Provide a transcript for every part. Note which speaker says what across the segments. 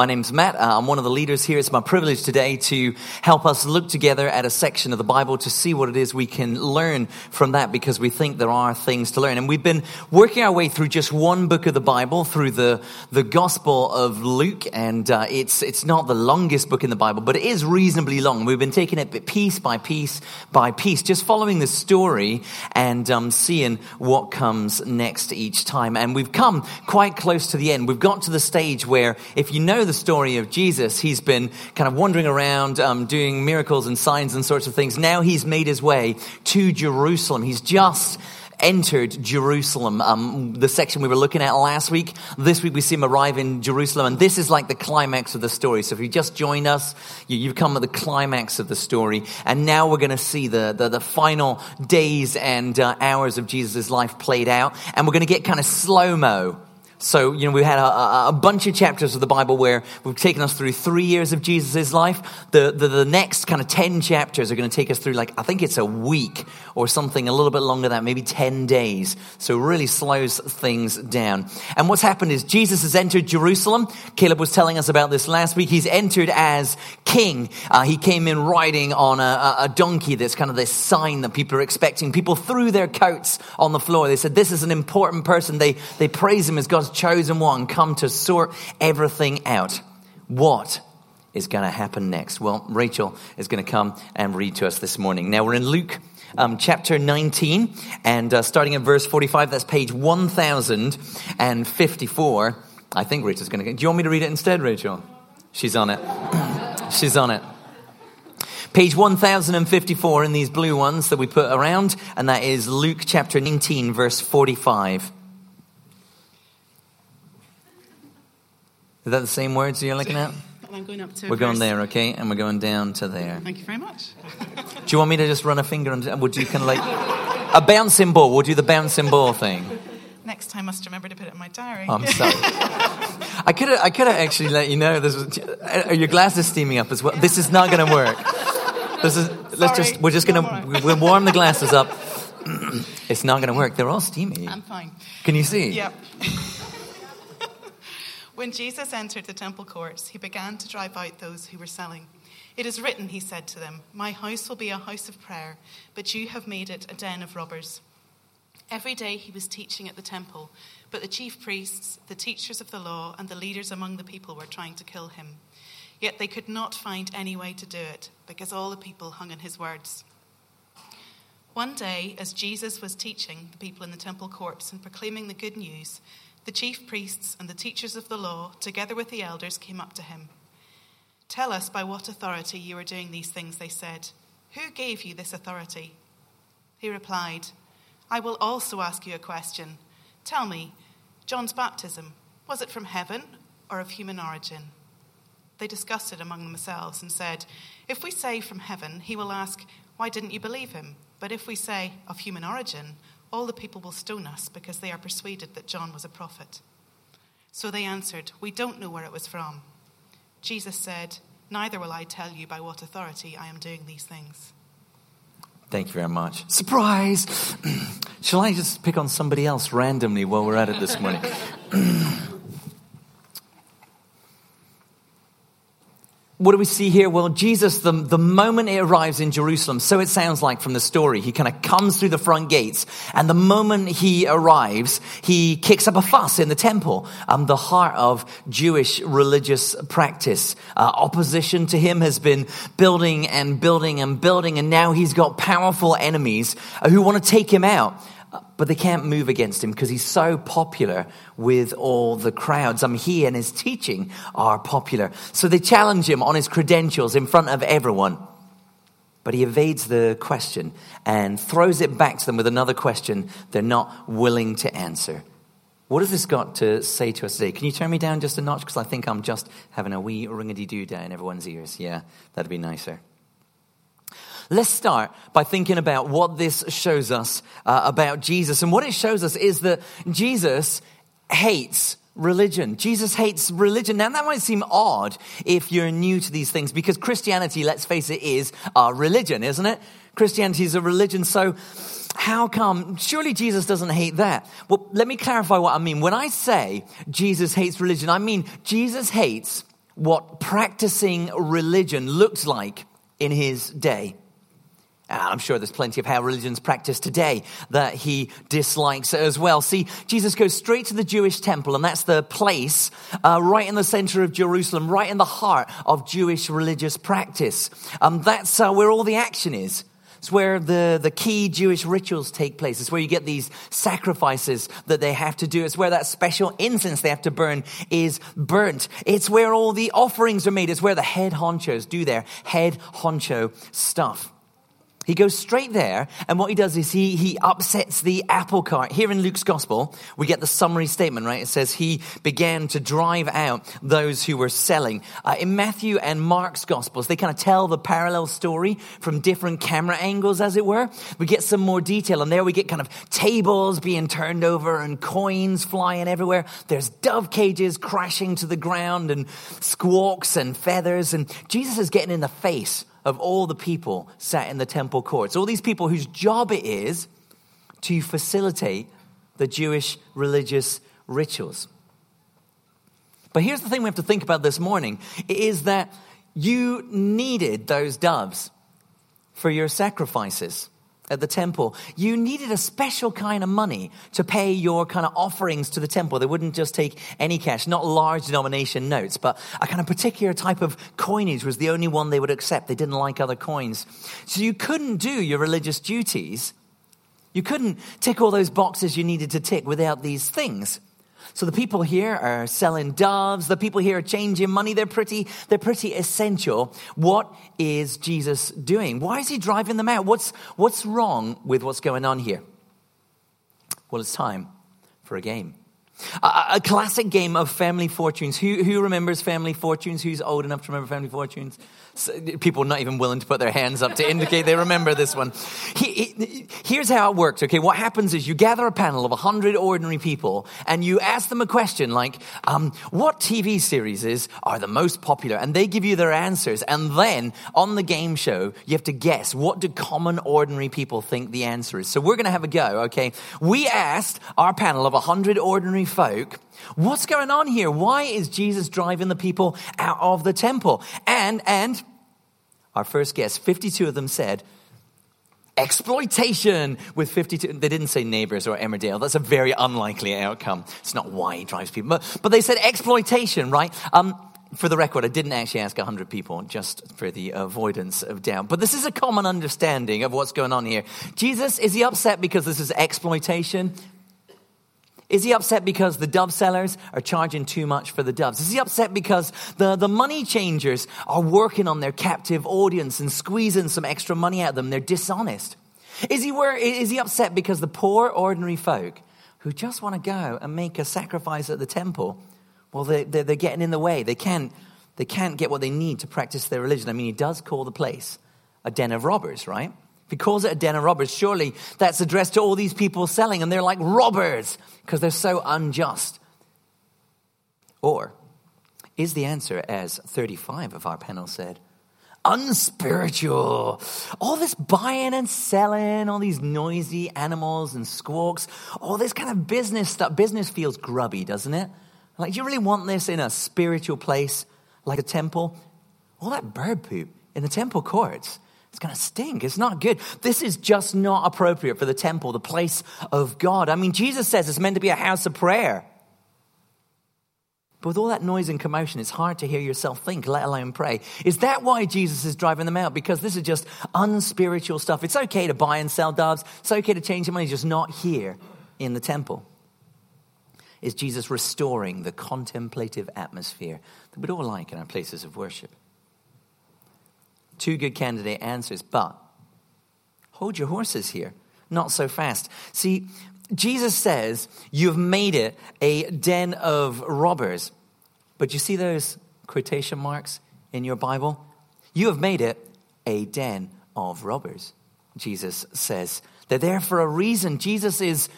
Speaker 1: My name's Matt. Uh, I'm one of the leaders here. It's my privilege today to help us look together at a section of the Bible to see what it is we can learn from that because we think there are things to learn. And we've been working our way through just one book of the Bible, through the, the Gospel of Luke. And uh, it's, it's not the longest book in the Bible, but it is reasonably long. We've been taking it piece by piece by piece, just following the story and um, seeing what comes next each time. And we've come quite close to the end. We've got to the stage where if you know know the story of Jesus. He's been kind of wandering around, um, doing miracles and signs and sorts of things. Now he's made his way to Jerusalem. He's just entered Jerusalem. Um, the section we were looking at last week. This week we see him arrive in Jerusalem, and this is like the climax of the story. So if you just joined us, you, have come at the climax of the story, and now we're going to see the, the, the final days and uh, hours of Jesus' life played out, and we're going to get kind of slow mo so, you know, we had a, a, bunch of chapters of the Bible where we've taken us through three years of Jesus' life. The, the, the next kind of 10 chapters are going to take us through, like, I think it's a week or something a little bit longer than that, maybe 10 days. So it really slows things down. And what's happened is Jesus has entered Jerusalem. Caleb was telling us about this last week. He's entered as king. Uh, he came in riding on a, a donkey that's kind of this sign that people are expecting. People threw their coats on the floor. They said, This is an important person. They, they praise him as God's chosen one come to sort everything out. What is going to happen next? Well, Rachel is going to come and read to us this morning. Now, we're in Luke um, chapter 19, and uh, starting at verse 45, that's page 1054. I think Rachel's going to. Do you want me to read it instead, Rachel? She's on it. She's on it. Page 1054 in these blue ones that we put around, and that is Luke chapter 19, verse 45. Is that the same words you're looking at?
Speaker 2: I'm going up to.
Speaker 1: We're going there, okay, and we're going down to there.
Speaker 2: Thank you very much.
Speaker 1: do you want me to just run a finger and would you kind of like a bouncing ball? We'll do the bouncing ball thing.
Speaker 2: Next time, I must remember to put it in my diary.
Speaker 1: Oh, I'm sorry. I could have, I could have actually let you know. This was, are your glasses steaming up as well? This is not going to work. This is. Let's just. We're just going to. We'll warm the glasses up. it's not going to work. They're all steamy.
Speaker 2: I'm fine.
Speaker 1: Can you see?
Speaker 2: Yep. When Jesus entered the temple courts, he began to drive out those who were selling. It is written, he said to them, My house will be a house of prayer, but you have made it a den of robbers. Every day he was teaching at the temple, but the chief priests, the teachers of the law, and the leaders among the people were trying to kill him. Yet they could not find any way to do it, because all the people hung on his words. One day, as Jesus was teaching the people in the temple courts and proclaiming the good news, the chief priests and the teachers of the law, together with the elders, came up to him. Tell us by what authority you are doing these things, they said. Who gave you this authority? He replied, I will also ask you a question. Tell me, John's baptism, was it from heaven or of human origin? They discussed it among themselves and said, If we say from heaven, he will ask, Why didn't you believe him? But if we say of human origin, all the people will stone us because they are persuaded that John was a prophet. So they answered, We don't know where it was from. Jesus said, Neither will I tell you by what authority I am doing these things.
Speaker 1: Thank you very much. Surprise! Shall I just pick on somebody else randomly while we're at it this morning? what do we see here? Well, Jesus, the, the moment he arrives in Jerusalem, so it sounds like from the story, he kind of comes through the front gates, and the moment he arrives, he kicks up a fuss in the temple, um, the heart of Jewish religious practice. Uh, opposition to him has been building and building and building, and now he's got powerful enemies uh, who want to take him out but they can't move against him because he's so popular with all the crowds. I mean, he and his teaching are popular. So they challenge him on his credentials in front of everyone. But he evades the question and throws it back to them with another question they're not willing to answer. What has this got to say to us today? Can you turn me down just a notch? Because I think I'm just having a wee ringety doo down everyone's ears. Yeah, that'd be nicer. Let's start by thinking about what this shows us uh, about Jesus. And what it shows us is that Jesus hates religion. Jesus hates religion. Now, that might seem odd if you're new to these things because Christianity, let's face it, is a religion, isn't it? Christianity is a religion. So, how come? Surely Jesus doesn't hate that. Well, let me clarify what I mean. When I say Jesus hates religion, I mean Jesus hates what practicing religion looked like in his day. I'm sure there's plenty of how religion's practiced today that he dislikes as well. See, Jesus goes straight to the Jewish temple, and that's the place uh, right in the center of Jerusalem, right in the heart of Jewish religious practice. Um, that's uh, where all the action is. It's where the, the key Jewish rituals take place. It's where you get these sacrifices that they have to do. It's where that special incense they have to burn is burnt. It's where all the offerings are made. It's where the head honchos do their head honcho stuff. He goes straight there, and what he does is he, he upsets the apple cart. Here in Luke's gospel, we get the summary statement, right? It says he began to drive out those who were selling. Uh, in Matthew and Mark's gospels, they kind of tell the parallel story from different camera angles, as it were. We get some more detail, and there we get kind of tables being turned over and coins flying everywhere. There's dove cages crashing to the ground and squawks and feathers, and Jesus is getting in the face of all the people sat in the temple courts, all these people whose job it is to facilitate the Jewish religious rituals. But here's the thing we have to think about this morning. Is that you needed those doves for your sacrifices at the temple, you needed a special kind of money to pay your kind of offerings to the temple. They wouldn't just take any cash, not large denomination notes, but a kind of particular type of coinage was the only one they would accept. They didn't like other coins. So you couldn't do your religious duties. You couldn't tick all those boxes you needed to tick without these things. So the people here are selling doves. The people here are changing money. They're pretty, they're pretty essential. What is Jesus doing? Why is he driving them out? What's, what's wrong with what's going on here? Well, it's time for a game. A, a classic game of family fortunes. Who, who remembers family fortunes? Who's old enough to remember family fortunes? People not even willing to put their hands up to indicate they remember this one. He, he, here's how it works, okay? What happens is you gather a panel of 100 ordinary people and you ask them a question like, um, what TV series are the most popular? And they give you their answers. And then on the game show, you have to guess what do common ordinary people think the answer is. So we're going to have a go, okay? We asked our panel of 100 ordinary folk, What's going on here? Why is Jesus driving the people out of the temple? And, and, our first guess, 52 of them said, exploitation with 52 they didn't say neighbors or emmerdale that's a very unlikely outcome it's not why he drives people but, but they said exploitation right um, for the record, I didn't actually ask 100 people just for the avoidance of doubt. But this is a common understanding of what's going on here. Jesus, is he upset because this is exploitation? Is he upset because the dove sellers are charging too much for the doves? Is he upset because the, the money changers are working on their captive audience and squeezing some extra money out of them? They're dishonest. Is he, is he upset because the poor, ordinary folk who just want to go and make a sacrifice at the temple, well, they, they're, they're getting in the way. They can't, they can't get what they need to practice their religion. I mean, he does call the place a den of robbers, right? He calls it a den of robbers, surely that's addressed to all these people selling, and they're like robbers because they're so unjust. Or is the answer, as 35 of our panel said, unspiritual? All this buying and selling, all these noisy animals and squawks, all this kind of business stuff. Business feels grubby, doesn't it? Like, do you really want this in a spiritual place like a temple? All that bird poop in the temple courts it's going to stink. It's not good. This is just not appropriate for the temple, the place of God. I mean, Jesus says it's meant to be a house of prayer. But with all that noise and commotion, it's hard to hear yourself think, let alone pray. Is that why Jesus is driving them out? Because this is just unspiritual stuff. It's okay to buy and sell doves. It's okay to change your money, just not here in the temple. Is Jesus restoring the contemplative atmosphere that we'd all like in our places of worship? Two good candidate answers, but hold your horses here. Not so fast. See, Jesus says, You've made it a den of robbers. But you see those quotation marks in your Bible? You have made it a den of robbers, Jesus says. They're there for a reason. Jesus is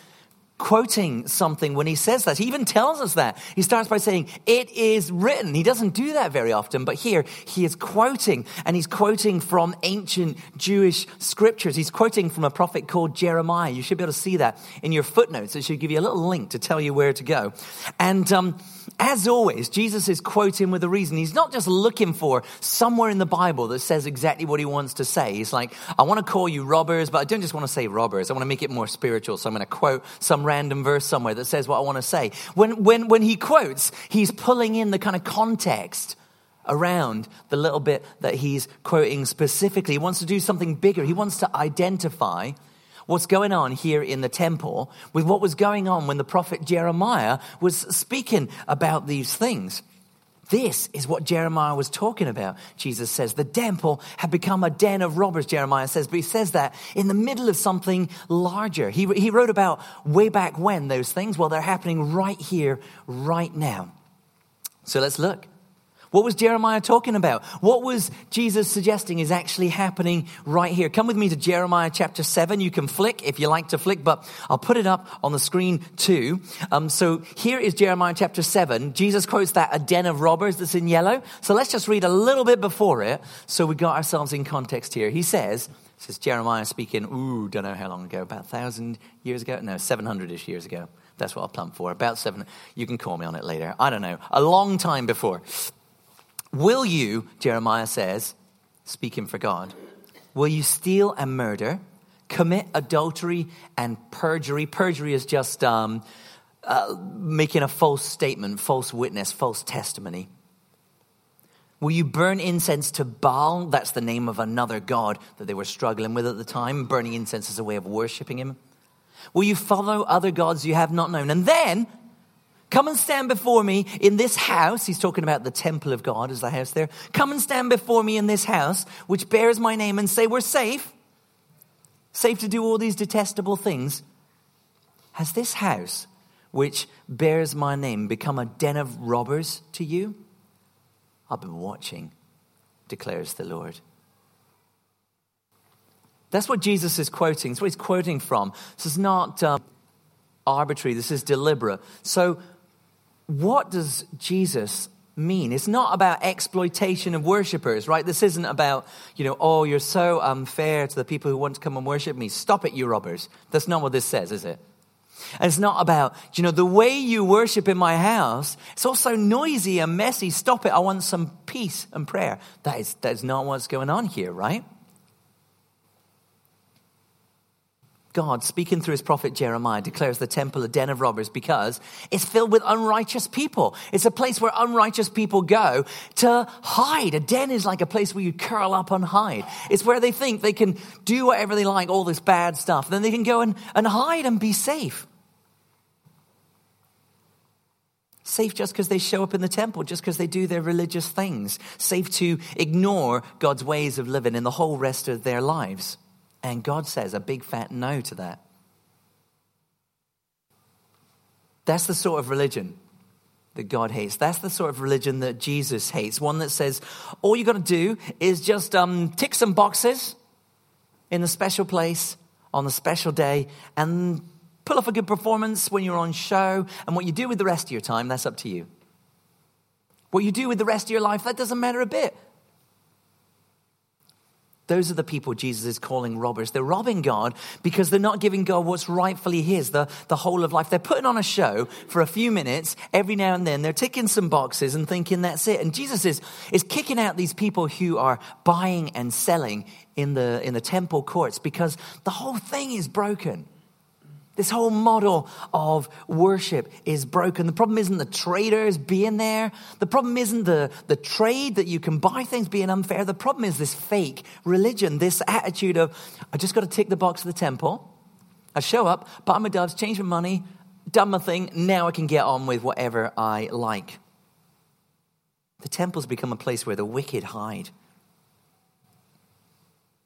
Speaker 1: quoting something when he says that. He even tells us that. He starts by saying, It is written. He doesn't do that very often, but here he is quoting, and he's quoting from ancient Jewish scriptures. He's quoting from a prophet called Jeremiah. You should be able to see that in your footnotes. It should give you a little link to tell you where to go. And, um, as always, Jesus is quoting with a reason. He's not just looking for somewhere in the Bible that says exactly what he wants to say. He's like, I want to call you robbers, but I don't just want to say robbers. I want to make it more spiritual. So I'm going to quote some random verse somewhere that says what I want to say. When, when, when he quotes, he's pulling in the kind of context around the little bit that he's quoting specifically. He wants to do something bigger. He wants to identify what's going on here in the temple with what was going on when the prophet Jeremiah was speaking about these things. This is what Jeremiah was talking about, Jesus says. The temple had become a den of robbers, Jeremiah says, but he says that in the middle of something larger. He, he wrote about way back when those things. Well, they're happening right here, right now. So let's look. What was Jeremiah talking about? What was Jesus suggesting is actually happening right here? Come with me to Jeremiah chapter 7. You can flick if you like to flick, but I'll put it up on the screen too. Um, so here is Jeremiah chapter 7. Jesus quotes that a den of robbers that's in yellow. So let's just read a little bit before it so we got ourselves in context here. He says, this is Jeremiah speaking, ooh, don't know how long ago, about 1,000 years ago? No, 700 ish years ago. That's what I'll plump for. About seven. You can call me on it later. I don't know. A long time before. Will you, Jeremiah says, speaking for God, will you steal and murder, commit adultery and perjury? Perjury is just um, uh, making a false statement, false witness, false testimony. Will you burn incense to Baal? That's the name of another god that they were struggling with at the time. Burning incense is a way of worshiping him. Will you follow other gods you have not known? And then Come and stand before me in this house. He's talking about the temple of God as the house there. Come and stand before me in this house, which bears my name, and say, We're safe. Safe to do all these detestable things. Has this house, which bears my name, become a den of robbers to you? I've been watching, declares the Lord. That's what Jesus is quoting. That's what he's quoting from. This is not um, arbitrary, this is deliberate. So, what does Jesus mean? It's not about exploitation of worshippers, right? This isn't about, you know, oh, you're so unfair to the people who want to come and worship me. Stop it, you robbers. That's not what this says, is it? And it's not about, you know, the way you worship in my house, it's also noisy and messy. Stop it. I want some peace and prayer. That is, that is not what's going on here, right? God, speaking through his prophet Jeremiah, declares the temple a den of robbers because it's filled with unrighteous people. It's a place where unrighteous people go to hide. A den is like a place where you curl up and hide. It's where they think they can do whatever they like, all this bad stuff. Then they can go and, and hide and be safe. Safe just because they show up in the temple, just because they do their religious things. Safe to ignore God's ways of living in the whole rest of their lives. And God says a big fat no to that. That's the sort of religion that God hates. That's the sort of religion that Jesus hates. One that says all you got to do is just um, tick some boxes in the special place on the special day and pull off a good performance when you're on show. And what you do with the rest of your time, that's up to you. What you do with the rest of your life, that doesn't matter a bit. Those are the people Jesus is calling robbers. They're robbing God because they're not giving God what's rightfully His, the, the whole of life. They're putting on a show for a few minutes every now and then. They're ticking some boxes and thinking that's it. And Jesus is, is kicking out these people who are buying and selling in the, in the temple courts because the whole thing is broken. This whole model of worship is broken. The problem isn't the traders being there. The problem isn't the, the trade that you can buy things being unfair. The problem is this fake religion, this attitude of, I just got to tick the box of the temple. I show up, buy my doves, change my money, done my thing. Now I can get on with whatever I like. The temple's become a place where the wicked hide.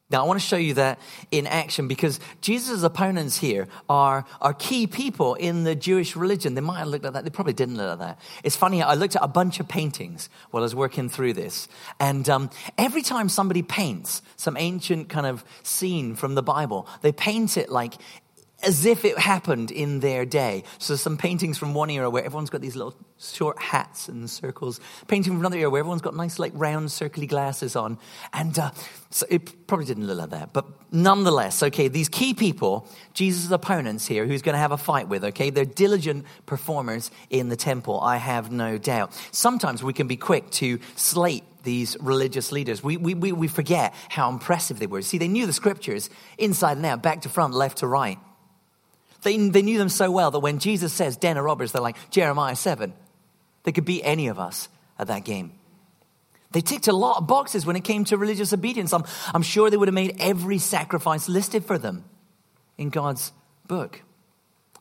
Speaker 1: Now, I want to show you that in action because Jesus' opponents here are, are key people in the Jewish religion. They might have looked at that. They probably didn't look at that. It's funny, I looked at a bunch of paintings while I was working through this. And um, every time somebody paints some ancient kind of scene from the Bible, they paint it like as if it happened in their day. So some paintings from one era where everyone's got these little short hats and circles. Painting from another era where everyone's got nice, like round, circly glasses on. And uh, so it probably didn't look like that. But nonetheless, okay, these key people, Jesus' opponents here, who's going to have a fight with, okay, they're diligent performers in the temple, I have no doubt. Sometimes we can be quick to slate these religious leaders. We, we, we forget how impressive they were. See, they knew the scriptures inside and out, back to front, left to right. They, they knew them so well that when Jesus says den of robbers, they're like Jeremiah 7. They could beat any of us at that game. They ticked a lot of boxes when it came to religious obedience. I'm, I'm sure they would have made every sacrifice listed for them in God's book.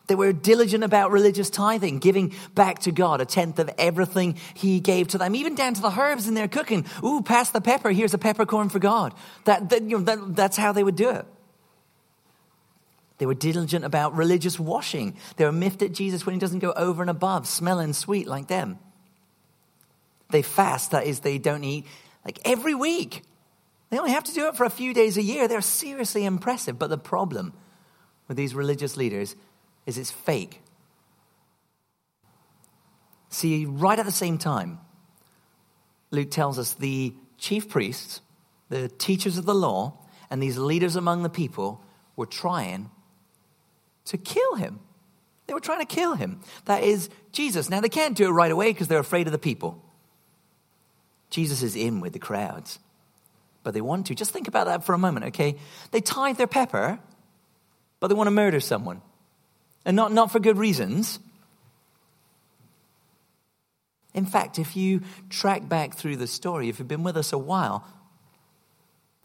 Speaker 1: They were diligent about religious tithing, giving back to God a tenth of everything He gave to them, even down to the herbs in their cooking. Ooh, pass the pepper. Here's a peppercorn for God. That, that, you know, that, that's how they would do it. They were diligent about religious washing. They were miffed at Jesus when he doesn't go over and above, smelling sweet like them. They fast, that is, they don't eat like every week. They only have to do it for a few days a year. They're seriously impressive. But the problem with these religious leaders is it's fake. See, right at the same time, Luke tells us the chief priests, the teachers of the law, and these leaders among the people were trying to kill him. They were trying to kill him. That is Jesus. Now, they can't do it right away because they're afraid of the people. Jesus is in with the crowds, but they want to. Just think about that for a moment, okay? They tithe their pepper, but they want to murder someone. And not, not for good reasons. In fact, if you track back through the story, if you've been with us a while,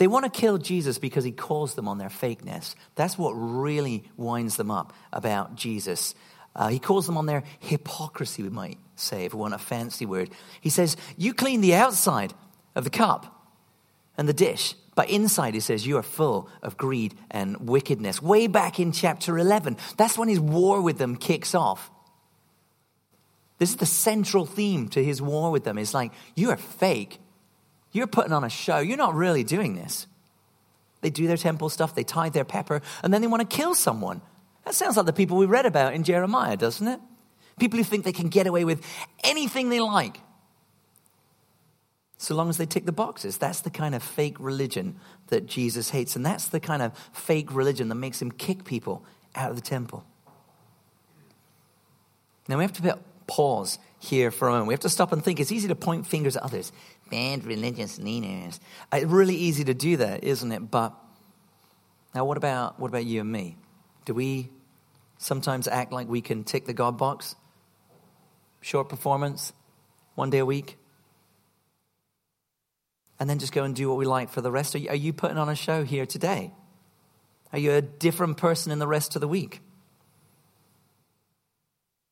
Speaker 1: they want to kill Jesus because he calls them on their fakeness. That's what really winds them up about Jesus. Uh, he calls them on their hypocrisy, we might say, if we want a fancy word. He says, You clean the outside of the cup and the dish, but inside, he says, You are full of greed and wickedness. Way back in chapter 11, that's when his war with them kicks off. This is the central theme to his war with them. It's like, You are fake. You're putting on a show. You're not really doing this. They do their temple stuff, they tithe their pepper, and then they want to kill someone. That sounds like the people we read about in Jeremiah, doesn't it? People who think they can get away with anything they like. So long as they tick the boxes. That's the kind of fake religion that Jesus hates. And that's the kind of fake religion that makes him kick people out of the temple. Now we have to pause here for a moment. We have to stop and think. It's easy to point fingers at others bad religious leaders. Uh, it's really easy to do that, isn't it? But now, what about what about you and me? Do we sometimes act like we can tick the God box? Short performance, one day a week, and then just go and do what we like for the rest. Are you, are you putting on a show here today? Are you a different person in the rest of the week?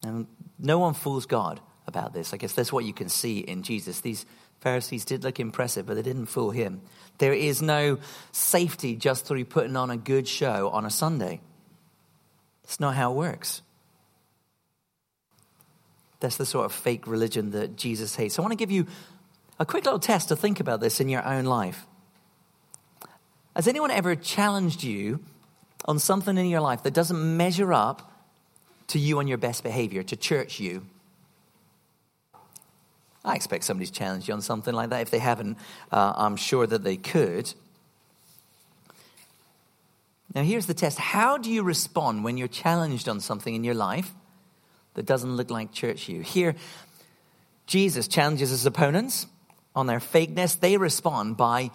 Speaker 1: And no one fools God about this. I guess that's what you can see in Jesus. These Pharisees did look impressive, but they didn't fool him. There is no safety just through putting on a good show on a Sunday. It's not how it works. That's the sort of fake religion that Jesus hates. I want to give you a quick little test to think about this in your own life. Has anyone ever challenged you on something in your life that doesn't measure up to you on your best behavior, to church you? I expect somebody's challenged you on something like that. If they haven't, uh, I'm sure that they could. Now, here's the test How do you respond when you're challenged on something in your life that doesn't look like church you? Here, Jesus challenges his opponents on their fakeness. They respond by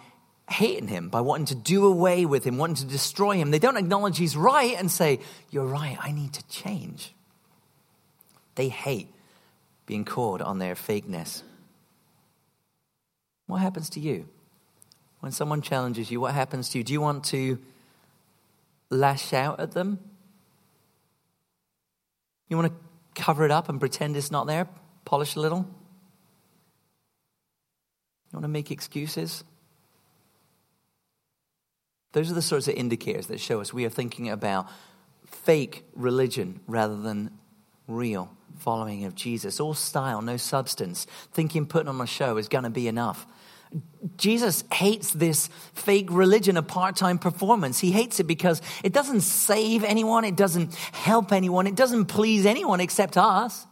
Speaker 1: hating him, by wanting to do away with him, wanting to destroy him. They don't acknowledge he's right and say, You're right, I need to change. They hate being caught on their fakeness. What happens to you? When someone challenges you, what happens to you? Do you want to lash out at them? You want to cover it up and pretend it's not there? Polish a little? You want to make excuses? Those are the sorts of indicators that show us we are thinking about fake religion rather than real following of Jesus. All style, no substance. Thinking putting on a show is going to be enough. Jesus hates this fake religion a part time performance. He hates it because it doesn't save anyone, it doesn't help anyone, it doesn't please anyone except us.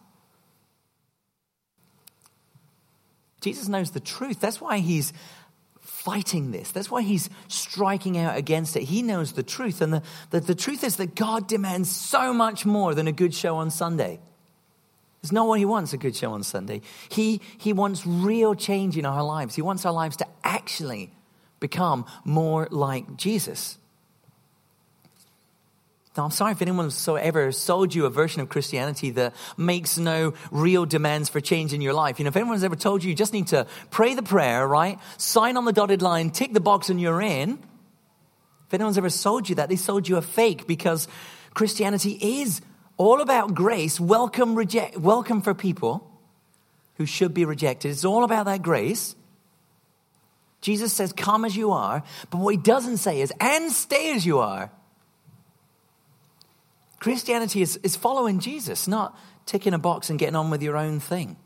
Speaker 1: Jesus knows the truth. That's why he's fighting this. That's why he's striking out against it. He knows the truth. And the, the, the truth is that God demands so much more than a good show on Sunday. It's not what he wants, a good show on Sunday. He, he wants real change in our lives. He wants our lives to actually become more like Jesus. Now, I'm sorry if anyone so ever sold you a version of Christianity that makes no real demands for change in your life. You know, if anyone's ever told you you just need to pray the prayer, right? Sign on the dotted line, tick the box, and you're in. If anyone's ever sold you that, they sold you a fake because Christianity is all about grace, welcome, reject, welcome for people who should be rejected. It's all about that grace. Jesus says, Come as you are, but what he doesn't say is, and stay as you are. Christianity is, is following Jesus, not ticking a box and getting on with your own thing.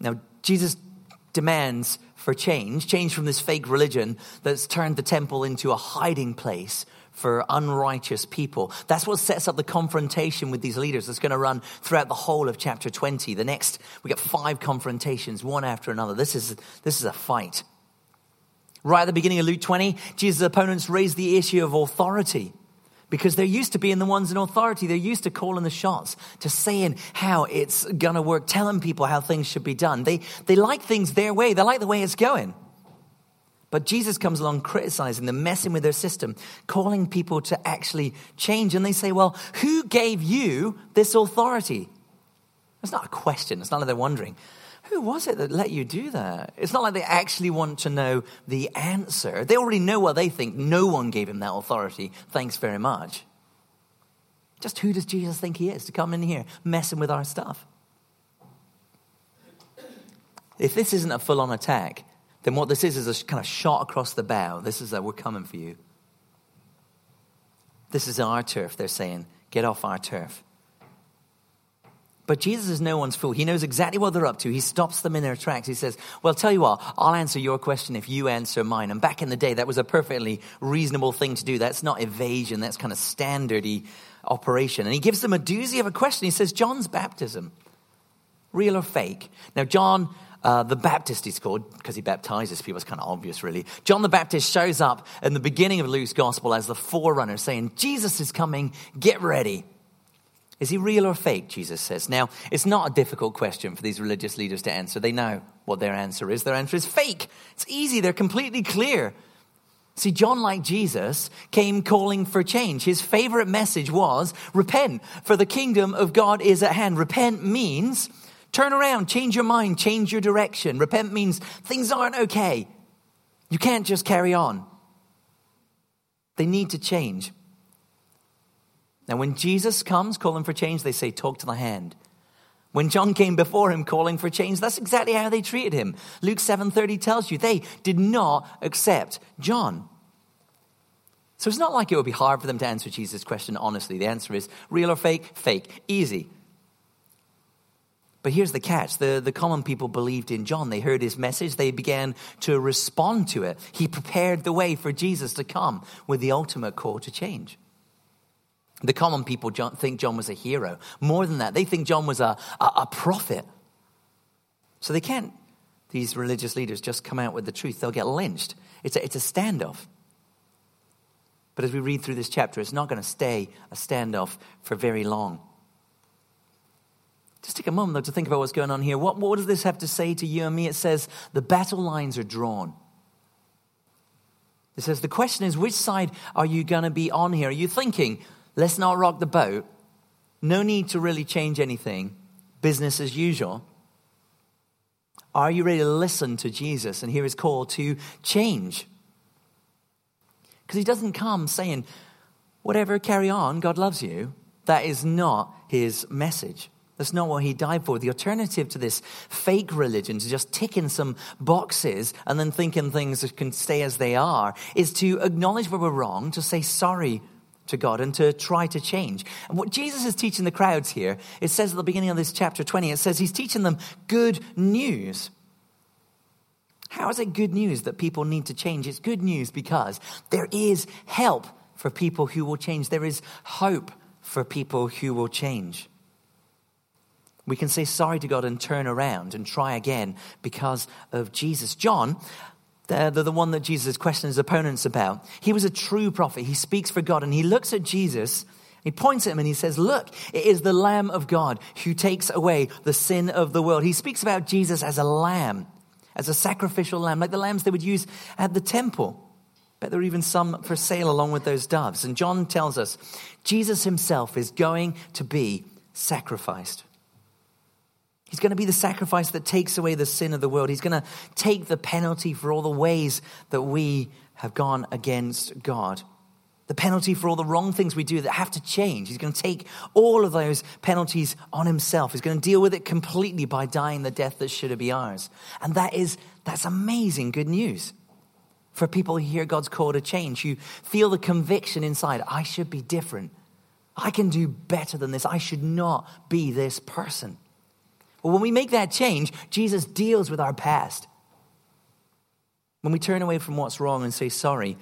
Speaker 1: Now, Jesus demands for change, change from this fake religion that's turned the temple into a hiding place for unrighteous people. That's what sets up the confrontation with these leaders that's going to run throughout the whole of chapter 20. The next, we get five confrontations, one after another. This is, this is a fight. Right at the beginning of Luke 20, Jesus' opponents raised the issue of authority because they're used to being the ones in authority. They're used to calling the shots, to saying how it's going to work, telling people how things should be done. They, they like things their way, they like the way it's going. But Jesus comes along criticizing them, messing with their system, calling people to actually change. And they say, Well, who gave you this authority? It's not a question. It's not like they're wondering. Who was it that let you do that? It's not like they actually want to know the answer. They already know what they think. No one gave him that authority. Thanks very much. Just who does Jesus think he is to come in here messing with our stuff? If this isn't a full on attack, then what this is is a kind of shot across the bow. This is that we're coming for you. This is our turf, they're saying. Get off our turf. But Jesus is no one's fool. He knows exactly what they're up to. He stops them in their tracks. He says, Well, tell you what, I'll answer your question if you answer mine. And back in the day, that was a perfectly reasonable thing to do. That's not evasion, that's kind of standardy operation. And he gives them a doozy of a question. He says, John's baptism, real or fake? Now, John uh, the Baptist, he's called, because he baptizes people. It's kind of obvious, really. John the Baptist shows up in the beginning of Luke's gospel as the forerunner, saying, Jesus is coming, get ready. Is he real or fake? Jesus says. Now, it's not a difficult question for these religious leaders to answer. They know what their answer is. Their answer is fake. It's easy, they're completely clear. See, John, like Jesus, came calling for change. His favorite message was repent, for the kingdom of God is at hand. Repent means turn around, change your mind, change your direction. Repent means things aren't okay. You can't just carry on. They need to change. Now, when Jesus comes calling for change, they say, Talk to the hand. When John came before him calling for change, that's exactly how they treated him. Luke 7:30 tells you they did not accept John. So it's not like it would be hard for them to answer Jesus' question honestly. The answer is real or fake? Fake. Easy. But here's the catch the, the common people believed in John. They heard his message, they began to respond to it. He prepared the way for Jesus to come with the ultimate call to change. The common people think John was a hero. More than that, they think John was a, a, a prophet. So they can't, these religious leaders, just come out with the truth. They'll get lynched. It's a, it's a standoff. But as we read through this chapter, it's not going to stay a standoff for very long. Just take a moment, though, to think about what's going on here. What, what does this have to say to you and me? It says the battle lines are drawn. It says the question is, which side are you going to be on here? Are you thinking, Let's not rock the boat. No need to really change anything. Business as usual. Are you ready to listen to Jesus and hear his call to change? Because he doesn't come saying, whatever, carry on, God loves you. That is not his message. That's not what he died for. The alternative to this fake religion, to just ticking some boxes and then thinking things can stay as they are, is to acknowledge where we're wrong, to say sorry to God and to try to change. And what Jesus is teaching the crowds here, it says at the beginning of this chapter 20, it says he's teaching them good news. How is it good news that people need to change? It's good news because there is help for people who will change. There is hope for people who will change. We can say sorry to God and turn around and try again because of Jesus. John, the, the, the, one that Jesus questioned his opponents about, he was a true prophet. He speaks for God and he looks at Jesus. He points at him and he says, Look, it is the Lamb of God who takes away the sin of the world. He speaks about Jesus as a lamb, as a sacrificial lamb, like the lambs they would use at the temple. But there are even some for sale along with those doves. And John tells us Jesus himself is going to be sacrificed. He's going to be the sacrifice that takes away the sin of the world. He's going to take the penalty for all the ways that we have gone against God. The penalty for all the wrong things we do that have to change. He's going to take all of those penalties on himself. He's going to deal with it completely by dying the death that should have been ours. And that is, that's amazing good news for people who hear God's call to change. You feel the conviction inside, I should be different. I can do better than this. I should not be this person. Well, when we make that change, Jesus deals with our past. When we turn away from what's wrong and say sorry,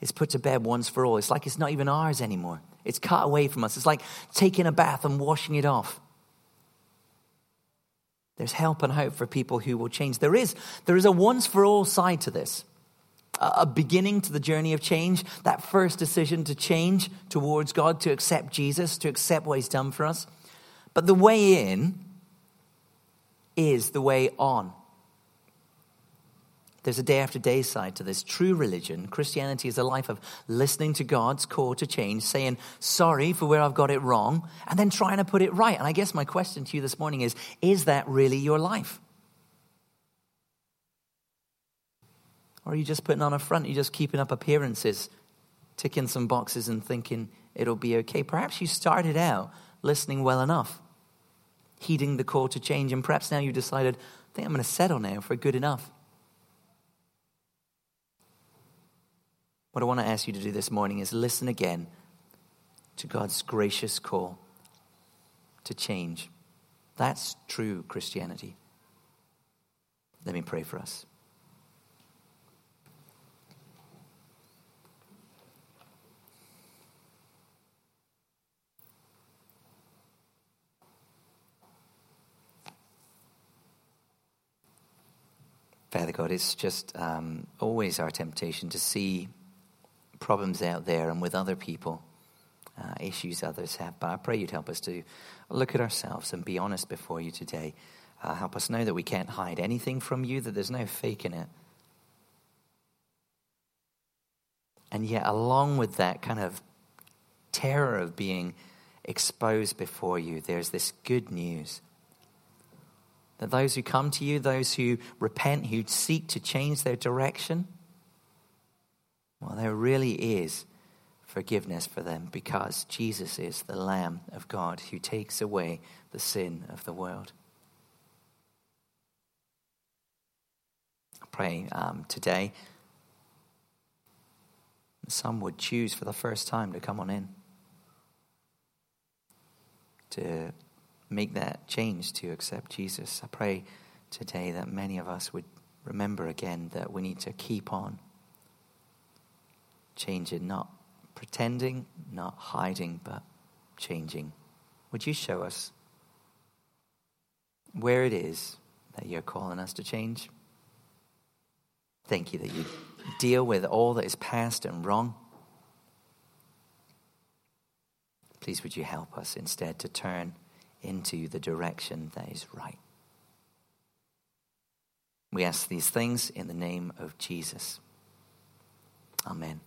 Speaker 1: it's put to bed once for all. It's like it's not even ours anymore. It's cut away from us. It's like taking a bath and washing it off. There's help and hope for people who will change. There is, there is a once for all side to this. A beginning to the journey of change, that first decision to change towards God, to accept Jesus, to accept what He's done for us. But the way in is the way on. There's a day after day side to this. True religion, Christianity, is a life of listening to God's call to change, saying sorry for where I've got it wrong, and then trying to put it right. And I guess my question to you this morning is is that really your life? Or are you just putting on a front? You're just keeping up appearances, ticking some boxes and thinking it'll be okay. Perhaps you started out listening well enough heeding the call to change, and perhaps now you've decided, I think I'm going to settle now for good enough. What I want to ask you to do this morning is listen again to God's gracious call to change. That's true Christianity. Let me pray for us. Father God, it's just um, always our temptation to see problems out there and with other people, uh, issues others have. But I pray you'd help us to look at ourselves and be honest before you today. Uh, help us know that we can't hide anything from you, that there's no fake in it. And yet, along with that kind of terror of being exposed before you, there's this good news that those who come to you, those who repent, who seek to change their direction, well, there really is forgiveness for them because Jesus is the Lamb of God who takes away the sin of the world. I pray um, today some would choose for the first time to come on in, to make that change to accept Jesus. I pray today that many of us would remember again that we need to keep on changing, not pretending, not hiding, but changing. Would you show us where it is that you're calling us to change? Thank you that you deal with all that is past and wrong. Please, would you help us instead to turn into the direction that is right. We ask these things in the name of Jesus. Amen.